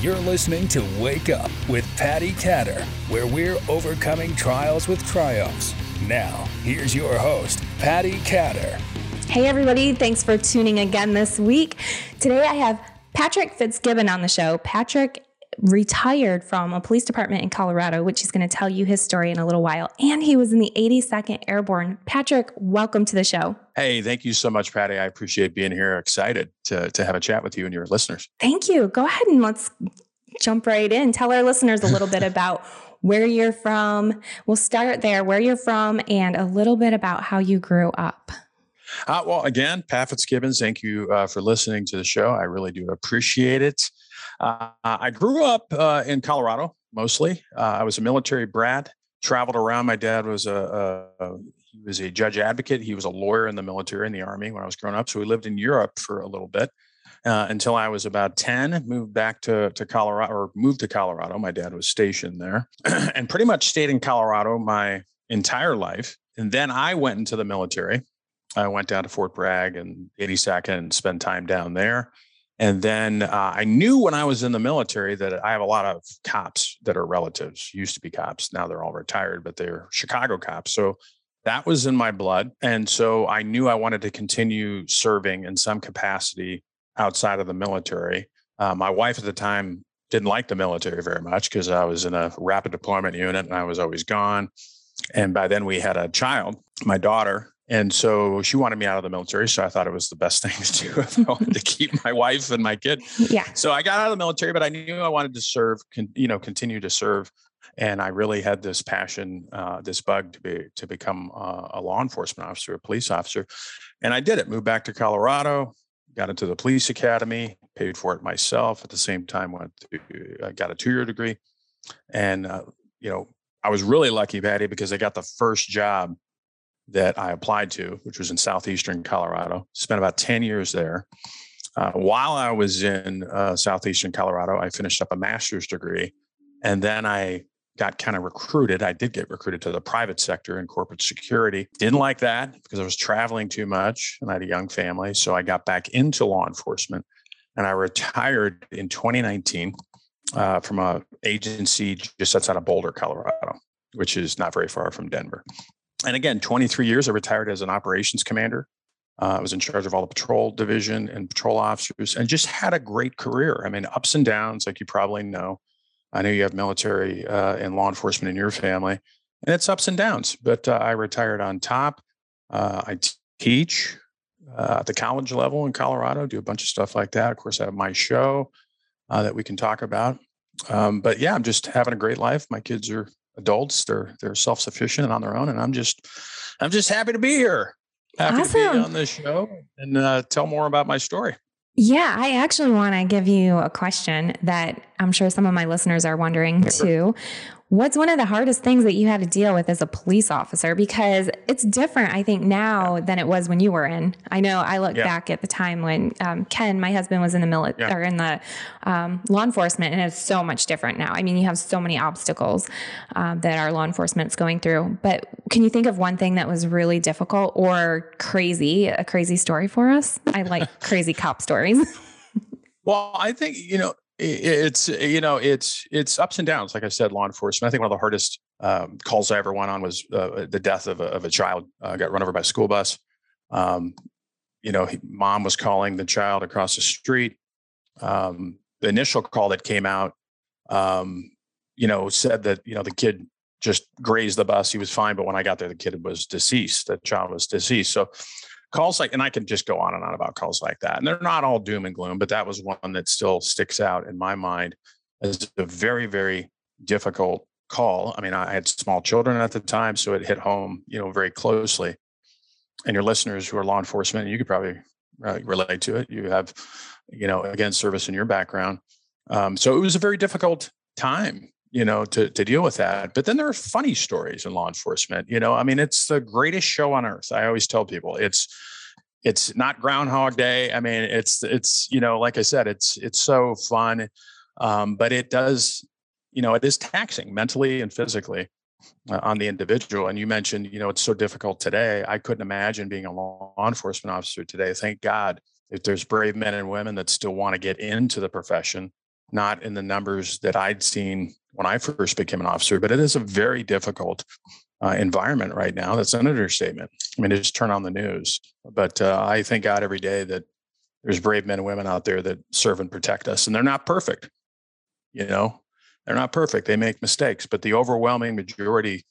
You're listening to Wake Up with Patty Catter, where we're overcoming trials with triumphs. Now, here's your host, Patty Catter. Hey, everybody. Thanks for tuning again this week. Today I have Patrick Fitzgibbon on the show. Patrick retired from a police department in Colorado, which he's going to tell you his story in a little while. And he was in the 82nd Airborne. Patrick, welcome to the show. Hey, thank you so much, Patty. I appreciate being here. Excited to, to have a chat with you and your listeners. Thank you. Go ahead and let's jump right in. Tell our listeners a little bit about where you're from. We'll start there, where you're from, and a little bit about how you grew up. Uh, well, again, Pat Fitzgibbons, thank you uh, for listening to the show. I really do appreciate it. Uh, I grew up uh, in Colorado mostly. Uh, I was a military brat, traveled around. My dad was a, a, he was a judge advocate. He was a lawyer in the military in the army when I was growing up. So we lived in Europe for a little bit. Uh, until I was about 10, moved back to, to Colorado or moved to Colorado. My dad was stationed there and pretty much stayed in Colorado my entire life. And then I went into the military. I went down to Fort Bragg and 82nd and spent time down there. And then uh, I knew when I was in the military that I have a lot of cops that are relatives, used to be cops. Now they're all retired, but they're Chicago cops. So that was in my blood. And so I knew I wanted to continue serving in some capacity outside of the military. Uh, my wife at the time didn't like the military very much because I was in a rapid deployment unit and I was always gone. And by then we had a child, my daughter, and so she wanted me out of the military. So I thought it was the best thing to do if I wanted to keep my wife and my kid. Yeah. So I got out of the military, but I knew I wanted to serve, you know, continue to serve. And I really had this passion, uh, this bug to be to become uh, a law enforcement officer, a police officer, and I did it. Moved back to Colorado, got into the police academy, paid for it myself. At the same time, went to, I got a two year degree, and uh, you know, I was really lucky, Patty, because I got the first job that I applied to, which was in southeastern Colorado. Spent about 10 years there. Uh, while I was in uh, southeastern Colorado, I finished up a master's degree. And then I got kind of recruited. I did get recruited to the private sector in corporate security. Didn't like that because I was traveling too much and I had a young family. So I got back into law enforcement and I retired in 2019 uh, from a agency just outside of Boulder, Colorado, which is not very far from Denver and again, 23 years, I retired as an operations commander. Uh, I was in charge of all the patrol division and patrol officers and just had a great career. I mean, ups and downs, like you probably know. I know you have military uh, and law enforcement in your family, and it's ups and downs, but uh, I retired on top. Uh, I t- teach uh, at the college level in Colorado, do a bunch of stuff like that. Of course, I have my show uh, that we can talk about. Um, but yeah, I'm just having a great life. My kids are adults. They're they're self sufficient and on their own, and I'm just I'm just happy to be here. Happy awesome. to be on this show and uh, tell more about my story. Yeah, I actually want to give you a question that I'm sure some of my listeners are wondering too. What's one of the hardest things that you had to deal with as a police officer? Because it's different, I think, now yeah. than it was when you were in. I know I look yeah. back at the time when um, Ken, my husband, was in the military yeah. or in the um, law enforcement, and it's so much different now. I mean, you have so many obstacles um, that our law enforcement is going through. But can you think of one thing that was really difficult or crazy, a crazy story for us? I like crazy cop stories. Well, I think you know it's you know it's it's ups and downs like i said law enforcement. I think one of the hardest um, calls i ever went on was uh, the death of a, of a child uh, got run over by a school bus. Um, you know he, mom was calling the child across the street. Um, the initial call that came out um, you know said that you know the kid just grazed the bus. He was fine but when i got there the kid was deceased. The child was deceased. So calls like, and I can just go on and on about calls like that. And they're not all doom and gloom, but that was one that still sticks out in my mind as a very, very difficult call. I mean, I had small children at the time, so it hit home, you know, very closely. And your listeners who are law enforcement, you could probably uh, relate to it. You have, you know, again, service in your background. Um, so it was a very difficult time you know, to to deal with that. But then there are funny stories in law enforcement. You know, I mean, it's the greatest show on earth. I always tell people it's it's not Groundhog Day. I mean, it's it's you know, like I said, it's it's so fun, um, but it does, you know, it is taxing mentally and physically uh, on the individual. And you mentioned, you know, it's so difficult today. I couldn't imagine being a law enforcement officer today. Thank God if there's brave men and women that still want to get into the profession not in the numbers that I'd seen when I first became an officer, but it is a very difficult uh, environment right now. That's an understatement. I mean, just turn on the news. But uh, I thank God every day that there's brave men and women out there that serve and protect us, and they're not perfect. You know, they're not perfect. They make mistakes, but the overwhelming majority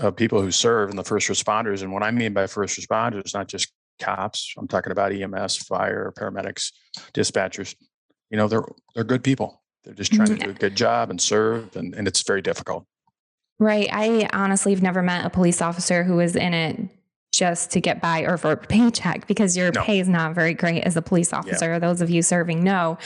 of people who serve and the first responders, and what I mean by first responders, not just cops. I'm talking about EMS, fire, paramedics, dispatchers. You know, they're they're good people. They're just trying mm-hmm. to do a good job and serve, and, and it's very difficult. Right. I honestly have never met a police officer who was in it just to get by or for a paycheck because your no. pay is not very great as a police officer. Yeah. Those of you serving know.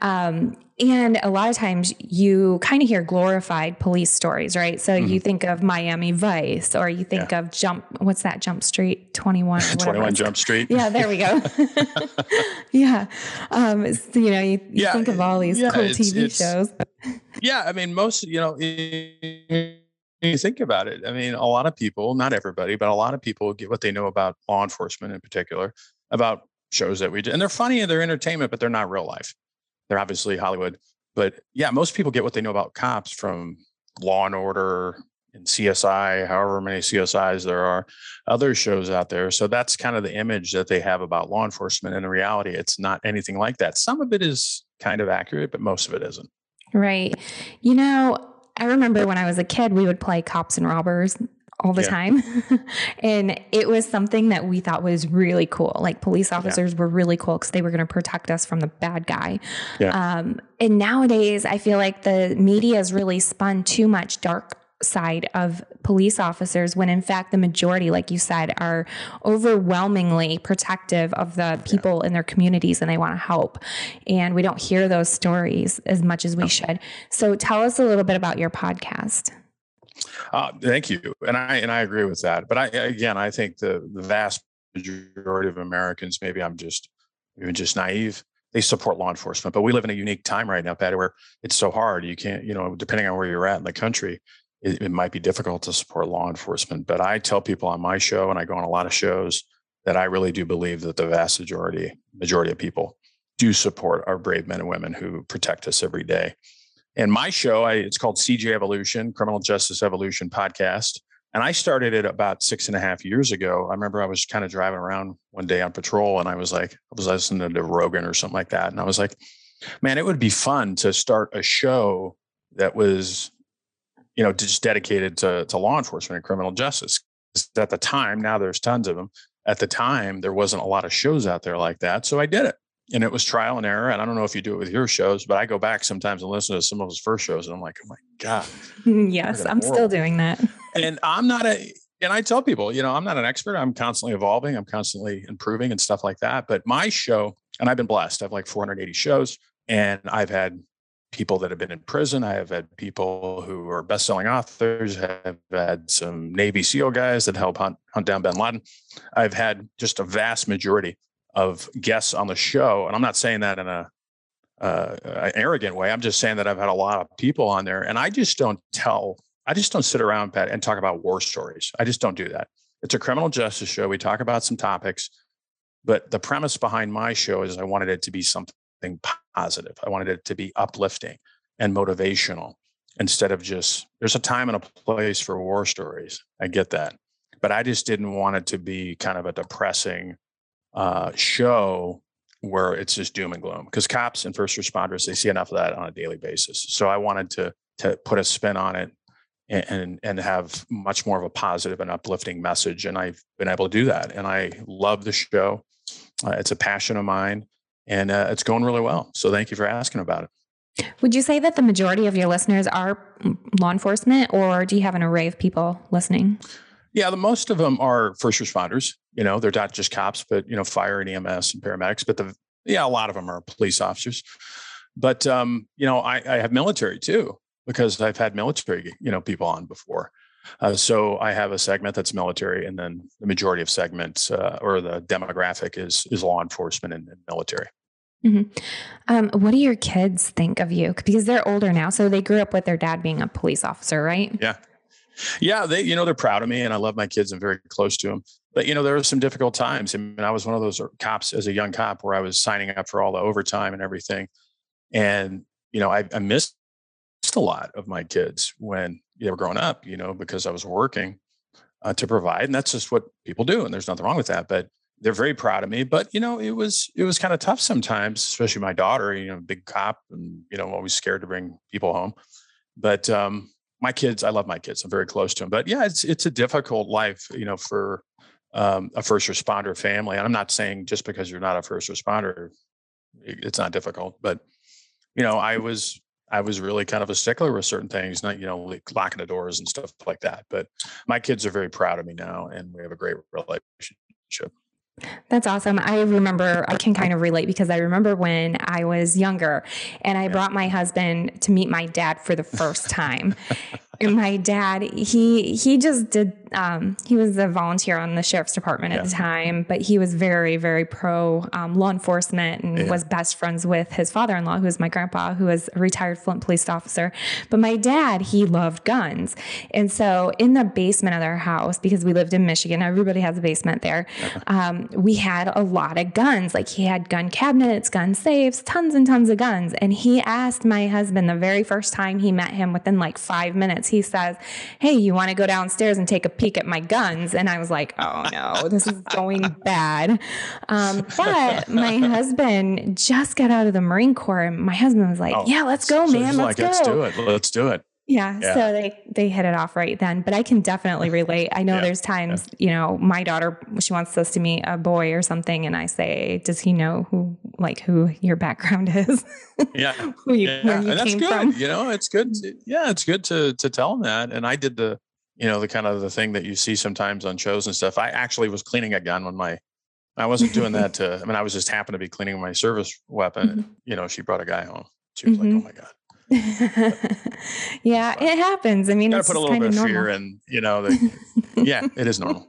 Um, and a lot of times you kind of hear glorified police stories, right? So mm-hmm. you think of Miami Vice or you think yeah. of Jump, what's that, Jump Street 21? 21 Jump Street. Yeah, there we go. yeah. Um, so, you know, you, you yeah, think of all these cool it's, TV it's, shows. yeah. I mean, most, you know, you think about it, I mean, a lot of people, not everybody, but a lot of people get what they know about law enforcement in particular, about shows that we do. And they're funny and they're entertainment, but they're not real life. They're obviously Hollywood. But yeah, most people get what they know about cops from Law and Order and CSI, however many CSIs there are, other shows out there. So that's kind of the image that they have about law enforcement. And in reality, it's not anything like that. Some of it is kind of accurate, but most of it isn't. Right. You know, I remember when I was a kid, we would play cops and robbers all the yeah. time. and it was something that we thought was really cool. Like police officers yeah. were really cool because they were going to protect us from the bad guy. Yeah. Um, and nowadays, I feel like the media has really spun too much dark side of police officers when in fact the majority like you said are overwhelmingly protective of the people yeah. in their communities and they want to help and we don't hear those stories as much as we should so tell us a little bit about your podcast uh, thank you, and I and I agree with that. But I again, I think the the vast majority of Americans, maybe I'm just even just naive. They support law enforcement, but we live in a unique time right now, Patty, where it's so hard. You can't, you know, depending on where you're at in the country, it, it might be difficult to support law enforcement. But I tell people on my show, and I go on a lot of shows, that I really do believe that the vast majority majority of people do support our brave men and women who protect us every day. And my show, I, it's called CJ Evolution, Criminal Justice Evolution Podcast. And I started it about six and a half years ago. I remember I was kind of driving around one day on patrol and I was like, I was listening to Rogan or something like that. And I was like, man, it would be fun to start a show that was, you know, just dedicated to, to law enforcement and criminal justice. At the time, now there's tons of them. At the time, there wasn't a lot of shows out there like that. So I did it and it was trial and error. And I don't know if you do it with your shows, but I go back sometimes and listen to some of his first shows, and I'm like, oh my god. yes, I'm horrible. still doing that. And I'm not a, and I tell people, you know, I'm not an expert. I'm constantly evolving. I'm constantly improving and stuff like that. But my show, and I've been blessed. I've like 480 shows, and I've had people that have been in prison. I have had people who are best-selling authors. I've had some Navy SEAL guys that help hunt hunt down Bin Laden. I've had just a vast majority of guests on the show, and I'm not saying that in a uh, an arrogant way. I'm just saying that I've had a lot of people on there, and I just don't tell. I just don't sit around Pat, and talk about war stories. I just don't do that. It's a criminal justice show. We talk about some topics, but the premise behind my show is I wanted it to be something positive. I wanted it to be uplifting and motivational instead of just there's a time and a place for war stories. I get that. But I just didn't want it to be kind of a depressing uh, show where it's just doom and gloom because cops and first responders they see enough of that on a daily basis so i wanted to to put a spin on it and, and and have much more of a positive and uplifting message and i've been able to do that and i love the show uh, it's a passion of mine and uh, it's going really well so thank you for asking about it would you say that the majority of your listeners are law enforcement or do you have an array of people listening yeah, the most of them are first responders. You know, they're not just cops, but you know, fire and EMS and paramedics. But the yeah, a lot of them are police officers. But um, you know, I, I have military too because I've had military you know people on before. Uh, so I have a segment that's military, and then the majority of segments uh, or the demographic is is law enforcement and, and military. Mm-hmm. Um, what do your kids think of you? Because they're older now, so they grew up with their dad being a police officer, right? Yeah, yeah, they, you know, they're proud of me and I love my kids. I'm very close to them. But, you know, there were some difficult times. I mean, I was one of those cops as a young cop where I was signing up for all the overtime and everything. And you know, I, I missed a lot of my kids when they were growing up, you know, because I was working uh, to provide, and that's just what people do, and there's nothing wrong with that. But they're very proud of me. But you know, it was it was kind of tough sometimes, especially my daughter. You know, big cop, and you know, always scared to bring people home. But um, my kids, I love my kids. I'm very close to them. But yeah, it's it's a difficult life, you know, for um, a first responder family. And I'm not saying just because you're not a first responder, it's not difficult. But you know, I was I was really kind of a stickler with certain things, not you know, like locking the doors and stuff like that. But my kids are very proud of me now, and we have a great relationship. That's awesome. I remember, I can kind of relate because I remember when I was younger and I yeah. brought my husband to meet my dad for the first time. and my dad, he he just did um, he was a volunteer on the sheriff's department at yeah. the time, but he was very, very pro um, law enforcement and yeah. was best friends with his father in law, who was my grandpa, who was a retired Flint police officer. But my dad, he loved guns. And so in the basement of their house, because we lived in Michigan, everybody has a basement there, um, we had a lot of guns. Like he had gun cabinets, gun safes, tons and tons of guns. And he asked my husband the very first time he met him within like five minutes, he says, Hey, you want to go downstairs and take a peek at my guns. And I was like, oh no, this is going bad. Um, but my husband just got out of the Marine Corps. And my husband was like, oh, yeah, let's go, so man. Let's like, go. Let's do it. Let's do it. Yeah, yeah, So they they hit it off right then. But I can definitely relate. I know yeah. there's times, yeah. you know, my daughter she wants us to meet a boy or something, and I say, Does he know who like who your background is? Yeah. who you, yeah. You and that's good. From? You know, it's good. To, yeah, it's good to to tell them that. And I did the you know, the kind of the thing that you see sometimes on shows and stuff. I actually was cleaning a gun when my I wasn't doing that to I mean I was just happened to be cleaning my service weapon. Mm-hmm. You know, she brought a guy home. She was mm-hmm. like, Oh my God. yeah, it happens. I mean, gotta put a little bit of normal. fear and you know, the, yeah, it is normal.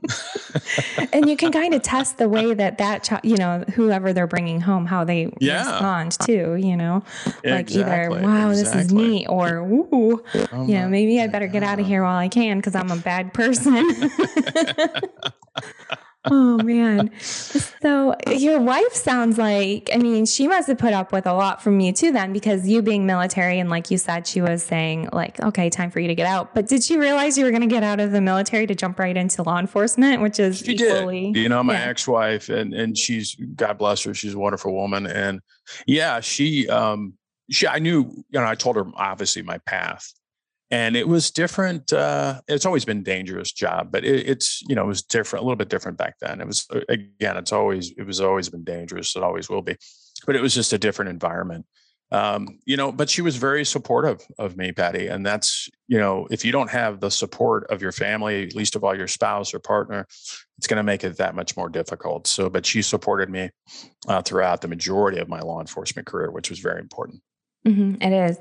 and you can kind of test the way that that child, you know, whoever they're bringing home, how they yeah. respond too. You know, like either wow, exactly. this is neat, or ooh, oh you know, maybe I better get out of here while I can because I'm a bad person oh man. So your wife sounds like, I mean, she must have put up with a lot from you too then because you being military and like you said, she was saying like, okay, time for you to get out. But did she realize you were going to get out of the military to jump right into law enforcement, which is she equally, did. You know, my yeah. ex-wife and, and she's, God bless her. She's a wonderful woman. And yeah, she, um, she, I knew, you know, I told her obviously my path and it was different. Uh, it's always been dangerous job, but it, it's you know it was different, a little bit different back then. It was uh, again, it's always it was always been dangerous. It always will be, but it was just a different environment. Um, you know, but she was very supportive of me, Patty, and that's you know if you don't have the support of your family, least of all your spouse or partner, it's going to make it that much more difficult. So, but she supported me uh, throughout the majority of my law enforcement career, which was very important. Mm-hmm, it is.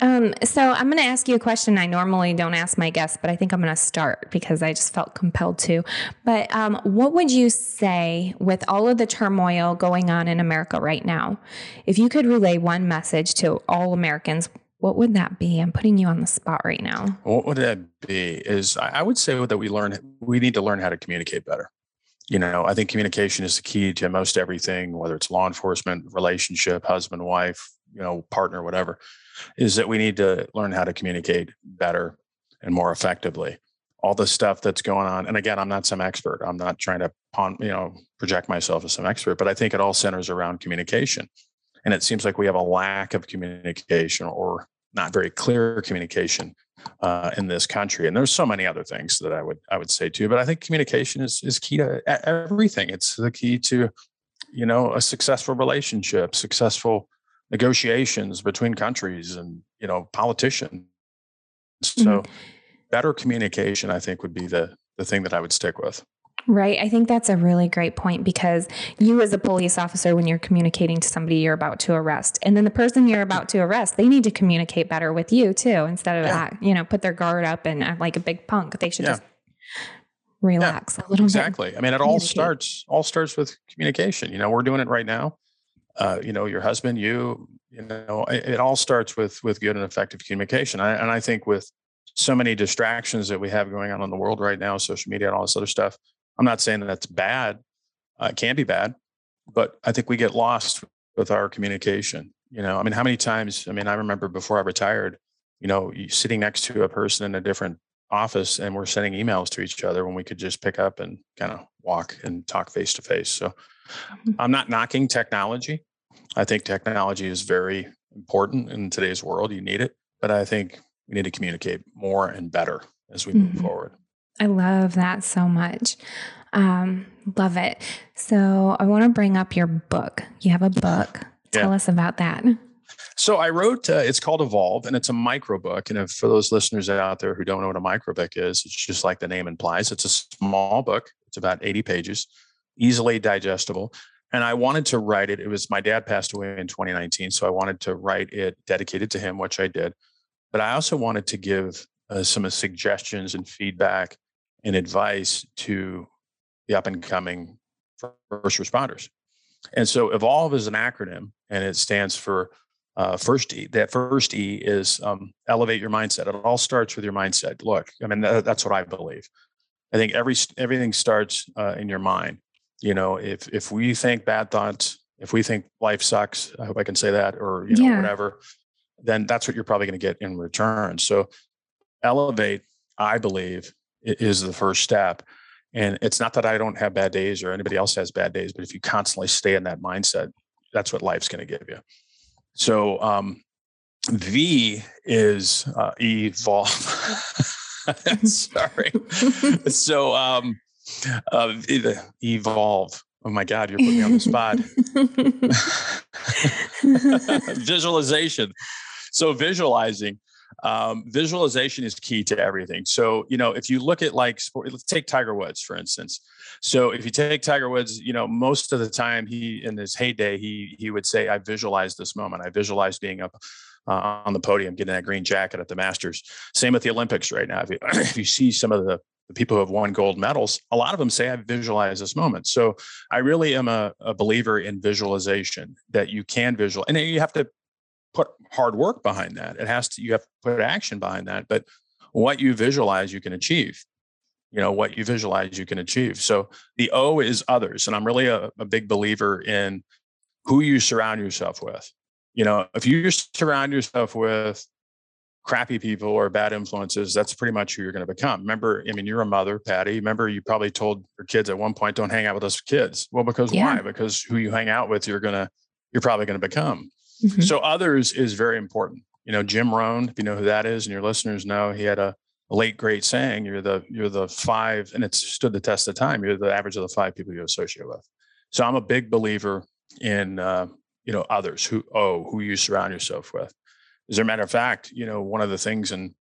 Um, so I'm going to ask you a question I normally don't ask my guests, but I think I'm going to start because I just felt compelled to. But um, what would you say with all of the turmoil going on in America right now? If you could relay one message to all Americans, what would that be? I'm putting you on the spot right now. What would that be? Is I would say that we learn we need to learn how to communicate better. You know, I think communication is the key to most everything, whether it's law enforcement, relationship, husband, wife, you know partner whatever is that we need to learn how to communicate better and more effectively. All the stuff that's going on and again i'm not some expert. I'm not trying to you know project myself as some expert but i think it all centers around communication. And it seems like we have a lack of communication or not very clear communication uh, in this country. And there's so many other things that i would i would say too but i think communication is is key to everything. It's the key to you know a successful relationship successful negotiations between countries and you know politicians so mm-hmm. better communication i think would be the the thing that i would stick with Right. I think that's a really great point because you, as a police officer, when you're communicating to somebody you're about to arrest, and then the person you're about to arrest, they need to communicate better with you too, instead of, yeah. you know, put their guard up and act like a big punk. They should yeah. just relax yeah, a little exactly. bit. Exactly. I mean, it all starts, all starts with communication. You know, we're doing it right now uh, you know, your husband, you, you know, it, it, all starts with with good and effective communication. I, and I think with so many distractions that we have going on in the world right now, social media and all this other stuff, I'm not saying that that's bad. Uh, it can be bad, but I think we get lost with our communication. You know, I mean, how many times? I mean, I remember before I retired, you know, sitting next to a person in a different office and we're sending emails to each other when we could just pick up and kind of walk and talk face to face. So. I'm not knocking technology. I think technology is very important in today's world. You need it, but I think we need to communicate more and better as we move mm-hmm. forward. I love that so much. Um, love it. So I want to bring up your book. You have a book. Tell yeah. us about that. So I wrote, uh, it's called Evolve, and it's a micro book. And if, for those listeners out there who don't know what a micro book is, it's just like the name implies. It's a small book. It's about 80 pages, easily digestible. And I wanted to write it. It was my dad passed away in 2019, so I wanted to write it dedicated to him, which I did. But I also wanted to give uh, some suggestions and feedback and advice to the up and coming first responders. And so Evolve is an acronym, and it stands for uh, first E, that first E is um, elevate your mindset. It all starts with your mindset. Look, I mean, that, that's what I believe. I think every everything starts uh, in your mind. You know, if if we think bad thoughts, if we think life sucks, I hope I can say that, or you know, yeah. whatever, then that's what you're probably going to get in return. So, elevate, I believe, is the first step. And it's not that I don't have bad days or anybody else has bad days, but if you constantly stay in that mindset, that's what life's going to give you. So um, V is uh, evolve. Sorry. so um, uh, evolve. Oh my God, you're putting me on the spot. Visualization. So visualizing. Um, visualization is key to everything. So, you know, if you look at like, sport, let's take Tiger Woods, for instance. So if you take Tiger Woods, you know, most of the time he, in his heyday, he, he would say, I visualized this moment. I visualized being up uh, on the podium, getting that green jacket at the Masters. Same with the Olympics right now. If you, if you see some of the, the people who have won gold medals, a lot of them say, I visualize this moment. So I really am a, a believer in visualization that you can visualize, and you have to put hard work behind that. It has to, you have to put action behind that. But what you visualize, you can achieve. You know, what you visualize, you can achieve. So the O is others. And I'm really a, a big believer in who you surround yourself with. You know, if you surround yourself with crappy people or bad influences, that's pretty much who you're going to become. Remember, I mean, you're a mother, Patty. Remember, you probably told your kids at one point, don't hang out with us kids. Well, because yeah. why? Because who you hang out with, you're going to, you're probably going to become. Mm-hmm. So others is very important. You know, Jim Rohn, if you know who that is, and your listeners know, he had a, a late great saying, "You're the you're the five, and it's stood the test of time. You're the average of the five people you associate with." So I'm a big believer in uh, you know others who oh who you surround yourself with. As a matter of fact, you know one of the things, and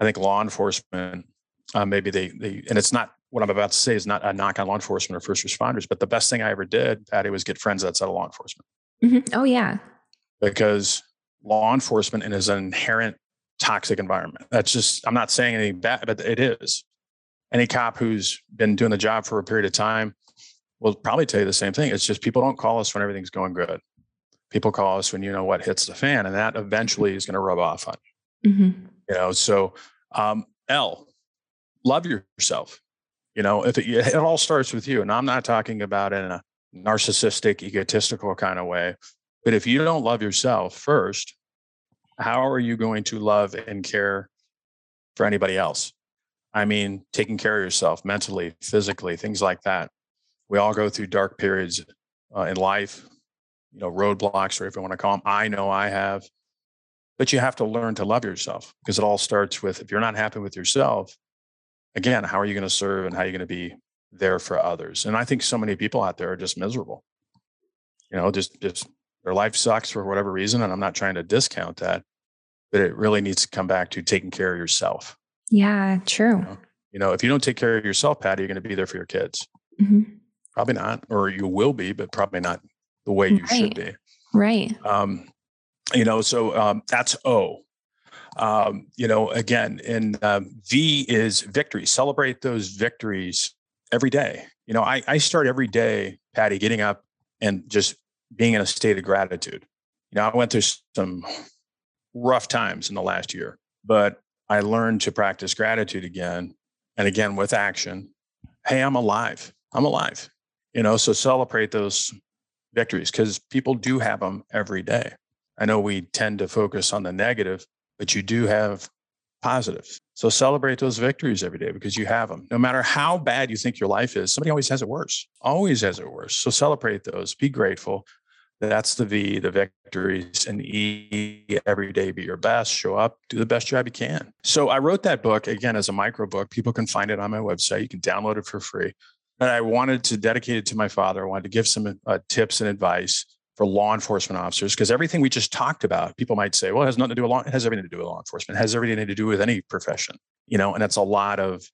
I think law enforcement, uh, maybe they they and it's not what I'm about to say is not a knock on law enforcement or first responders, but the best thing I ever did, Patty, was get friends outside of law enforcement. Mm-hmm. Oh yeah, because law enforcement is an inherent toxic environment. That's just, I'm not saying anything bad, but it is. Any cop who's been doing the job for a period of time will probably tell you the same thing. It's just people don't call us when everything's going good. People call us when you know what hits the fan, and that eventually is going to rub off on you. Mm-hmm. You know, so um, L, love yourself. You know, if it, it all starts with you, and I'm not talking about in a narcissistic, egotistical kind of way. But if you don't love yourself first, how are you going to love and care for anybody else? I mean, taking care of yourself mentally, physically, things like that. We all go through dark periods uh, in life, you know, roadblocks, or if you want to call them. I know I have. But you have to learn to love yourself because it all starts with if you're not happy with yourself, again, how are you going to serve and how are you going to be there for others? And I think so many people out there are just miserable. You know, just just their life sucks for whatever reason. And I'm not trying to discount that, but it really needs to come back to taking care of yourself. Yeah, true. You know, you know if you don't take care of yourself, Patty, you're going to be there for your kids. Mm-hmm. Probably not, or you will be, but probably not the way you right. should be. Right. Um, you know, so um, that's O. Um, you know, again, and uh, V is victory. Celebrate those victories every day. You know, I, I start every day, Patty, getting up and just being in a state of gratitude. You know, I went through some rough times in the last year, but I learned to practice gratitude again and again with action. Hey, I'm alive. I'm alive. You know, so celebrate those victories because people do have them every day. I know we tend to focus on the negative, but you do have positives. So celebrate those victories every day because you have them. No matter how bad you think your life is, somebody always has it worse, always has it worse. So celebrate those, be grateful. That's the V, the victories, and E, every day be your best, show up, do the best job you can. So I wrote that book again as a micro book. People can find it on my website. You can download it for free. And I wanted to dedicate it to my father. I wanted to give some uh, tips and advice for law enforcement officers because everything we just talked about, people might say, well, it has nothing to do with law. It has everything to do with law enforcement. It has everything to do with any profession, you know, and it's a lot of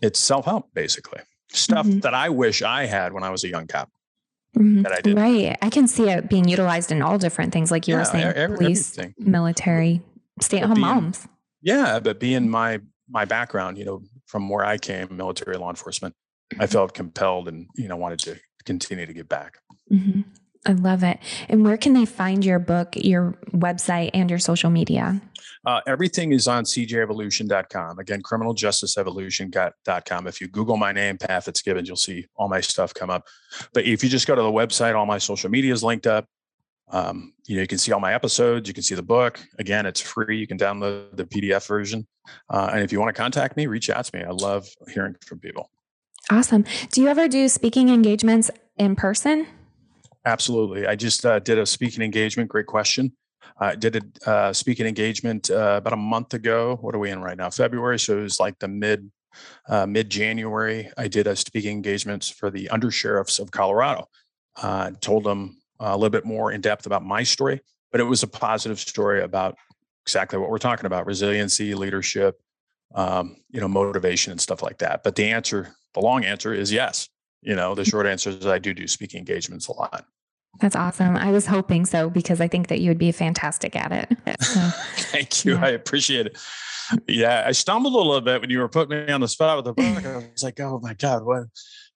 it's self-help basically stuff mm-hmm. that I wish I had when I was a young cop. Mm-hmm. That I did. Right. I can see it being utilized in all different things, like you yeah, were saying, every, police, everything. military, stay-at-home moms. Yeah, but being my my background, you know, from where I came, military law enforcement, I felt compelled and you know wanted to continue to give back. Mm-hmm. I love it. And where can they find your book, your website, and your social media? Uh, everything is on cjevolution.com. Again, criminaljusticeevolution.com. If you Google my name, Pat Fitzgibbons, you'll see all my stuff come up. But if you just go to the website, all my social media is linked up. Um, you know, you can see all my episodes. You can see the book. Again, it's free. You can download the PDF version. Uh, and if you want to contact me, reach out to me. I love hearing from people. Awesome. Do you ever do speaking engagements in person? Absolutely. I just uh, did a speaking engagement. Great question. I did a uh, speaking engagement uh, about a month ago. What are we in right now? February. So it was like the mid uh, mid January. I did a speaking engagement for the undersheriffs of Colorado. Uh, told them a little bit more in depth about my story, but it was a positive story about exactly what we're talking about: resiliency, leadership, um, you know, motivation, and stuff like that. But the answer, the long answer, is yes. You know, the short answer is I do do speaking engagements a lot. That's awesome. I was hoping so because I think that you would be fantastic at it. So, Thank you. Yeah. I appreciate it. Yeah, I stumbled a little bit when you were putting me on the spot with the book. I was like, oh my God, what?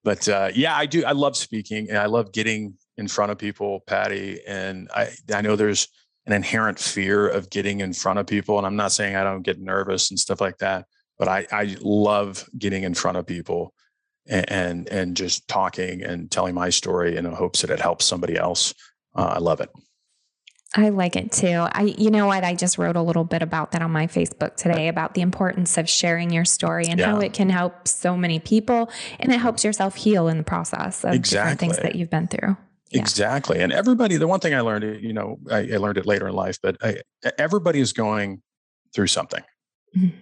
But uh, yeah, I do. I love speaking and I love getting in front of people, Patty. And I, I know there's an inherent fear of getting in front of people. And I'm not saying I don't get nervous and stuff like that, but I, I love getting in front of people and and just talking and telling my story in the hopes that it helps somebody else. Uh, I love it. I like it too. I, you know what? I just wrote a little bit about that on my Facebook today about the importance of sharing your story and yeah. how it can help so many people, and it helps yourself heal in the process of exactly. different things that you've been through. Yeah. Exactly. And everybody, the one thing I learned, you know, I, I learned it later in life, but I, everybody is going through something. Mm-hmm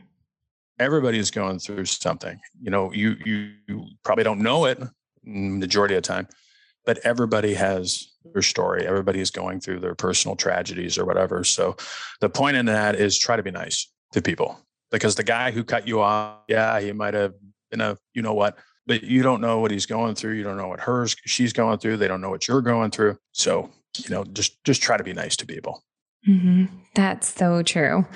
everybody is going through something. You know, you you, you probably don't know it majority of the time, but everybody has their story. Everybody is going through their personal tragedies or whatever. So the point in that is try to be nice to people because the guy who cut you off, yeah, he might have been a you know what, but you don't know what he's going through. You don't know what hers she's going through. They don't know what you're going through. So you know, just just try to be nice to people. Mm-hmm. That's so true.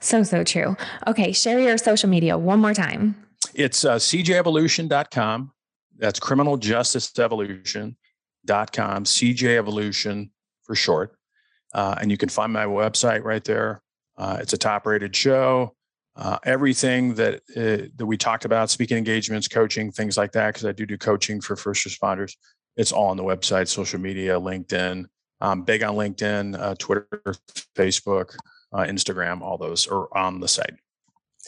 So, so true. Okay, share your social media one more time. It's uh, cjevolution.com. That's criminal justice evolution.com, CJ Evolution for short. Uh, and you can find my website right there. Uh, it's a top rated show. Uh, everything that uh, that we talked about, speaking engagements, coaching, things like that, because I do do coaching for first responders. It's all on the website, social media, LinkedIn. I'm big on LinkedIn, uh, Twitter, Facebook uh, Instagram, all those are on the site.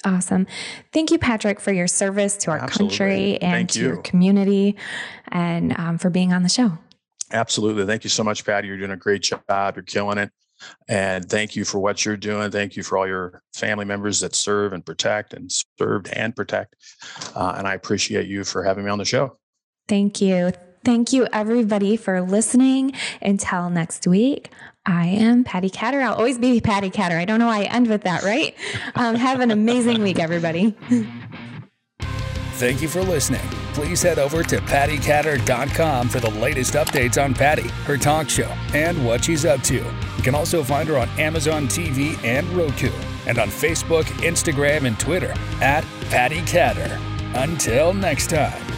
Awesome. Thank you, Patrick, for your service to our Absolutely. country and Thank to you. your community and um, for being on the show. Absolutely. Thank you so much, Patty. You're doing a great job. You're killing it. And thank you for what you're doing. Thank you for all your family members that serve and protect and served and protect. Uh, and I appreciate you for having me on the show. Thank you. Thank you, everybody, for listening. Until next week, I am Patty Catter. I'll always be Patty Catter. I don't know why I end with that, right? Um, have an amazing week, everybody. Thank you for listening. Please head over to pattycatter.com for the latest updates on Patty, her talk show, and what she's up to. You can also find her on Amazon TV and Roku, and on Facebook, Instagram, and Twitter at Patty Catter. Until next time.